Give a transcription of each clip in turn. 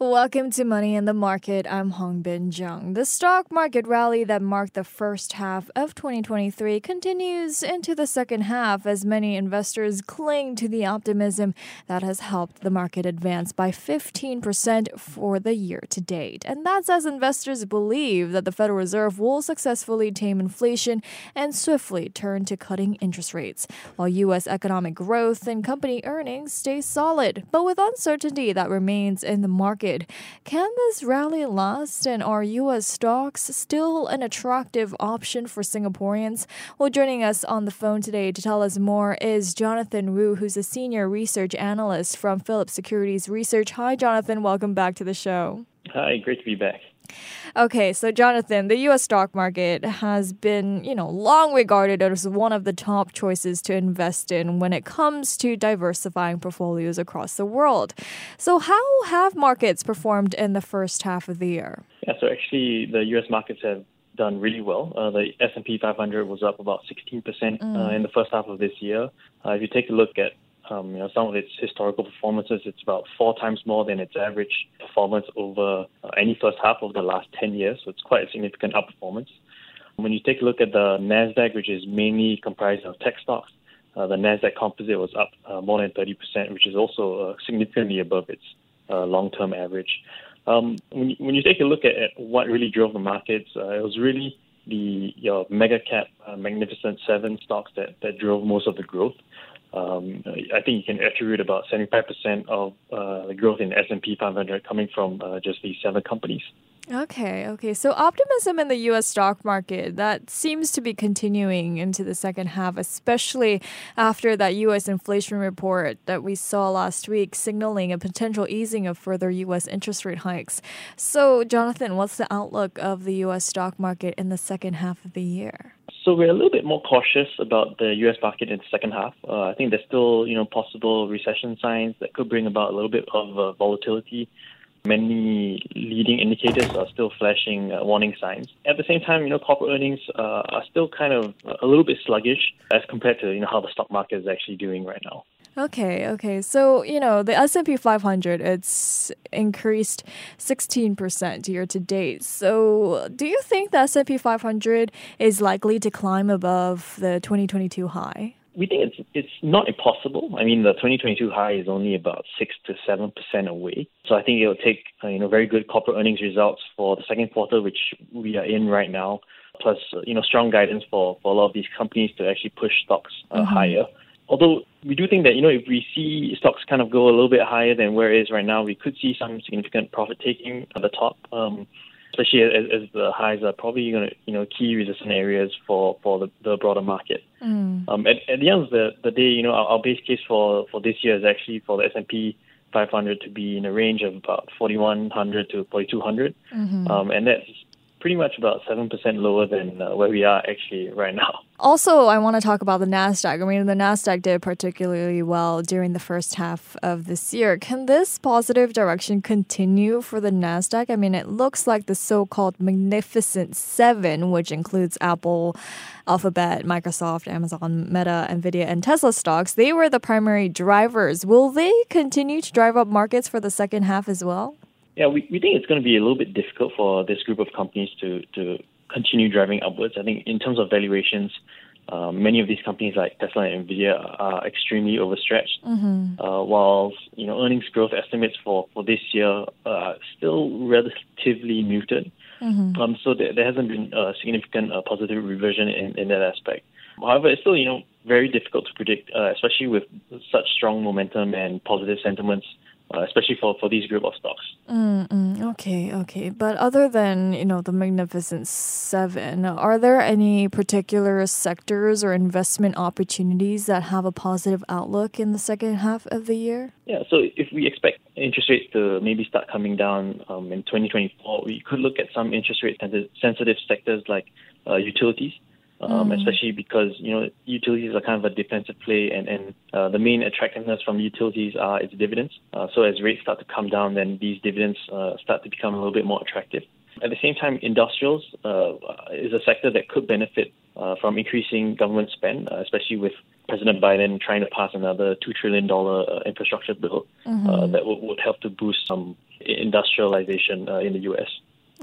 Welcome to Money in the Market. I'm Hongbin Jeong. The stock market rally that marked the first half of 2023 continues into the second half as many investors cling to the optimism that has helped the market advance by 15% for the year to date. And that's as investors believe that the Federal Reserve will successfully tame inflation and swiftly turn to cutting interest rates, while U.S. economic growth and company earnings stay solid. But with uncertainty that remains in the market, can this rally last and are U.S. stocks still an attractive option for Singaporeans? Well, joining us on the phone today to tell us more is Jonathan Woo, who's a senior research analyst from Phillips Securities Research. Hi, Jonathan. Welcome back to the show. Hi, great to be back. Okay, so Jonathan, the US stock market has been, you know, long regarded as one of the top choices to invest in when it comes to diversifying portfolios across the world. So how have markets performed in the first half of the year? Yeah, so actually the US markets have done really well. Uh, the S&P 500 was up about 16% uh, mm. uh, in the first half of this year. Uh, if you take a look at um, you know, some of its historical performances, it's about four times more than its average performance over uh, any first half of the last 10 years. So it's quite a significant outperformance. When you take a look at the NASDAQ, which is mainly comprised of tech stocks, uh, the NASDAQ composite was up uh, more than 30%, which is also uh, significantly above its uh, long term average. Um, when, you, when you take a look at, at what really drove the markets, uh, it was really the your mega cap Magnificent Seven stocks that, that drove most of the growth. Um, I think you can attribute about 75% of uh, the growth in S&P 500 coming from uh, just these seven companies. Okay, okay. So optimism in the US stock market that seems to be continuing into the second half, especially after that US inflation report that we saw last week signaling a potential easing of further US interest rate hikes. So, Jonathan, what's the outlook of the US stock market in the second half of the year? So we're a little bit more cautious about the U.S. market in the second half. Uh, I think there's still, you know, possible recession signs that could bring about a little bit of uh, volatility. Many leading indicators are still flashing uh, warning signs. At the same time, you know, corporate earnings uh, are still kind of a little bit sluggish as compared to, you know, how the stock market is actually doing right now. Okay, okay. So, you know, the S&P 500 it's increased 16% year to date. So, do you think the S&P 500 is likely to climb above the 2022 high? We think it's it's not impossible. I mean, the 2022 high is only about 6 to 7% away. So, I think it'll take, uh, you know, very good corporate earnings results for the second quarter which we are in right now, plus, uh, you know, strong guidance for for a lot of these companies to actually push stocks uh, mm-hmm. higher although we do think that you know if we see stocks kind of go a little bit higher than where it is right now, we could see some significant profit taking at the top. Um, especially as, as, the highs are probably going to you know key resistant areas for for the, the broader market. Mm. Um, at, at the end of the, the day, you know our, our base case for for this year is actually for the S and P 500 to be in a range of about 4100 to 4200, mm-hmm. um, and that's pretty much about 7% lower than uh, where we are actually right now. Also, I want to talk about the NASDAQ. I mean, the NASDAQ did particularly well during the first half of this year. Can this positive direction continue for the NASDAQ? I mean, it looks like the so called Magnificent Seven, which includes Apple, Alphabet, Microsoft, Amazon, Meta, Nvidia, and Tesla stocks, they were the primary drivers. Will they continue to drive up markets for the second half as well? Yeah, we, we think it's going to be a little bit difficult for this group of companies to, to continue driving upwards. I think in terms of valuations, uh, many of these companies like Tesla and Nvidia are extremely overstretched. Mm-hmm. Uh, while you know earnings growth estimates for, for this year are still relatively muted. Mm-hmm. Um, so there, there, hasn't been a significant uh, positive revision in, in that aspect. However, it's still you know very difficult to predict, uh, especially with such strong momentum and positive sentiments uh, especially for, for these group of stocks. Mm-mm, okay, okay. But other than you know the Magnificent Seven, are there any particular sectors or investment opportunities that have a positive outlook in the second half of the year? Yeah. So if we expect interest rates to maybe start coming down um, in 2024, we could look at some interest rate sensitive sectors like uh, utilities um, mm. especially because you know utilities are kind of a defensive play, and and uh, the main attractiveness from utilities are its dividends. Uh, so as rates start to come down, then these dividends uh, start to become a little bit more attractive. At the same time, industrials uh, is a sector that could benefit uh, from increasing government spend, uh, especially with President Biden trying to pass another $2 trillion uh, infrastructure bill mm-hmm. that w- would help to boost some industrialization in the U.S.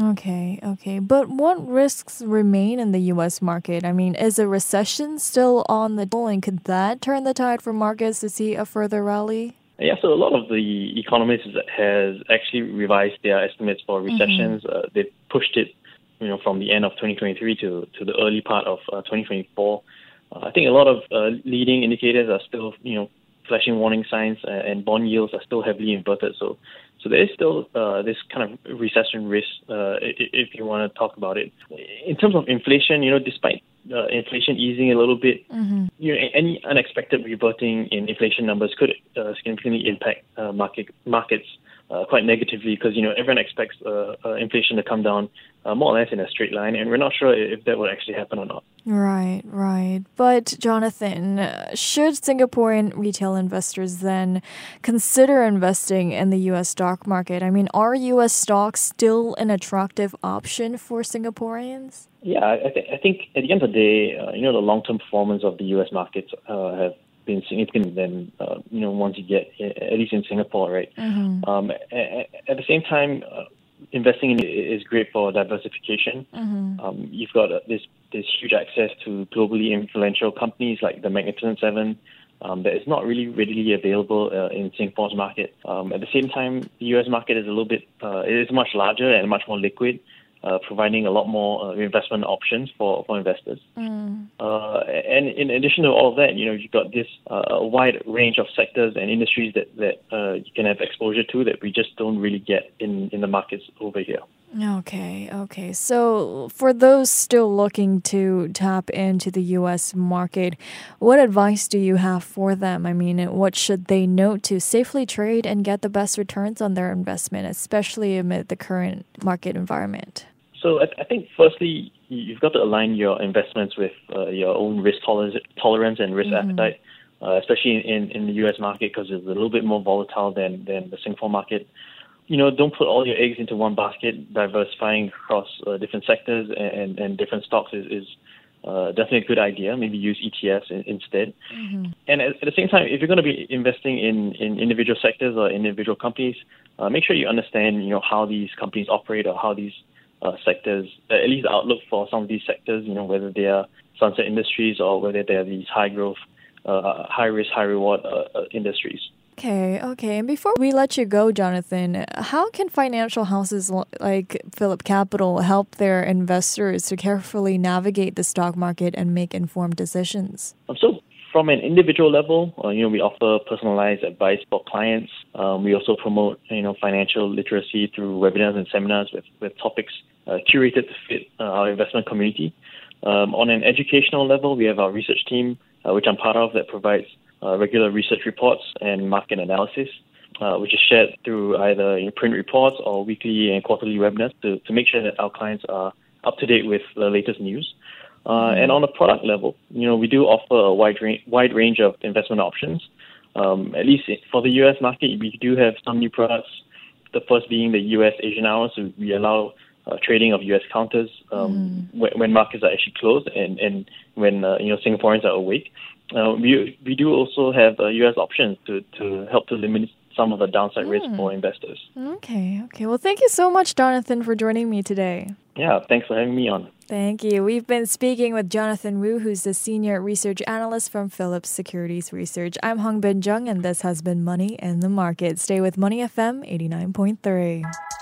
Okay, okay. But what risks remain in the US market? I mean, is a recession still on the table and could that turn the tide for markets to see a further rally? Yeah, so a lot of the economists has actually revised their estimates for mm-hmm. recessions. Mm-hmm. Uh, they pushed it, you know, from the end of 2023 to, to the early part of uh, 2024. Uh, I think a lot of uh, leading indicators are still, you know, flashing warning signs, uh, and bond yields are still heavily inverted. So so there is still uh, this kind of recession risk, uh, if you want to talk about it. In terms of inflation, you know, despite uh, inflation easing a little bit, mm-hmm. you know, any unexpected reverting in inflation numbers could uh, significantly impact uh, market markets uh, quite negatively because you know everyone expects uh, uh, inflation to come down uh, more or less in a straight line, and we're not sure if that will actually happen or not. Right, right. But Jonathan, uh, should Singaporean retail investors then consider investing in the U.S. stock market? I mean, are U.S. stocks still an attractive option for Singaporeans? Yeah, I, th- I think at the end of the day, uh, you know, the long-term performance of the U.S. markets have been significant than uh, you know once you get at least in Singapore, right? Mm-hmm. Um, at, at, the same time, uh, investing in is great for diversification. Mm-hmm. Um, you've got uh, this this huge access to globally influential companies like the Magnificent Seven. Um, that is not really readily available uh, in Singapore's market. Um, at the same time, the U.S. market is a little bit, uh, it is much larger and much more liquid uh, providing a lot more uh, investment options for, for investors. Mm. Uh, and in addition to all of that, you know, you've got this uh, wide range of sectors and industries that, that uh, you can have exposure to that we just don't really get in, in the markets over here. Okay, okay. So, for those still looking to tap into the US market, what advice do you have for them? I mean, what should they note to safely trade and get the best returns on their investment, especially amid the current market environment? So I, I think firstly, you've got to align your investments with uh, your own risk tolerance tolerance and risk mm-hmm. appetite, uh, especially in, in the U.S. market because it's a little bit more volatile than, than the Singapore market. You know, don't put all your eggs into one basket. Diversifying across uh, different sectors and, and different stocks is, is uh, definitely a good idea. Maybe use ETFs in, instead. Mm-hmm. And at, at, the same time, if you're going to be investing in, in individual sectors or individual companies, uh, make sure you understand, you know, how these companies operate or how these uh, sectors, at least the outlook for some of these sectors, you know, whether they are sunset industries or whether they are these high growth, uh, high risk, high reward uh, uh, industries. Okay, okay. And before we let you go, Jonathan, how can financial houses like Phillip Capital help their investors to carefully navigate the stock market and make informed decisions? Um, so, from an individual level, uh, you know, we offer personalized advice for clients. Um, we also promote, you know, financial literacy through webinars and seminars with, with topics uh, curated to fit uh, our investment community. Um, on an educational level, we have our research team, uh, which I'm part of, that provides uh, regular research reports and market analysis, uh, which is shared through either print reports or weekly and quarterly webinars to, to make sure that our clients are up to date with the latest news. Uh, and on a product level, you know, we do offer a wide range, wide range of investment options. Um, at least for the U.S. market, we do have some new products. The first being the U.S. Asian hours, so we allow uh, trading of U.S. counters um, mm. when, when, markets are actually closed and, and when uh, you know Singaporeans are awake. Uh, we we do also have U.S. Options to, to help to limit some of the downside mm. risk for hmm. investors. Okay, okay. Well, thank you so much, Jonathan, for joining me today. Yeah, thanks for having me on. Thank you. We've been speaking with Jonathan Woo, who's the senior research analyst from Phillips Securities Research. I'm Hongbin Jeong, and this has been Money in the Market. Stay with Money FM 89.3.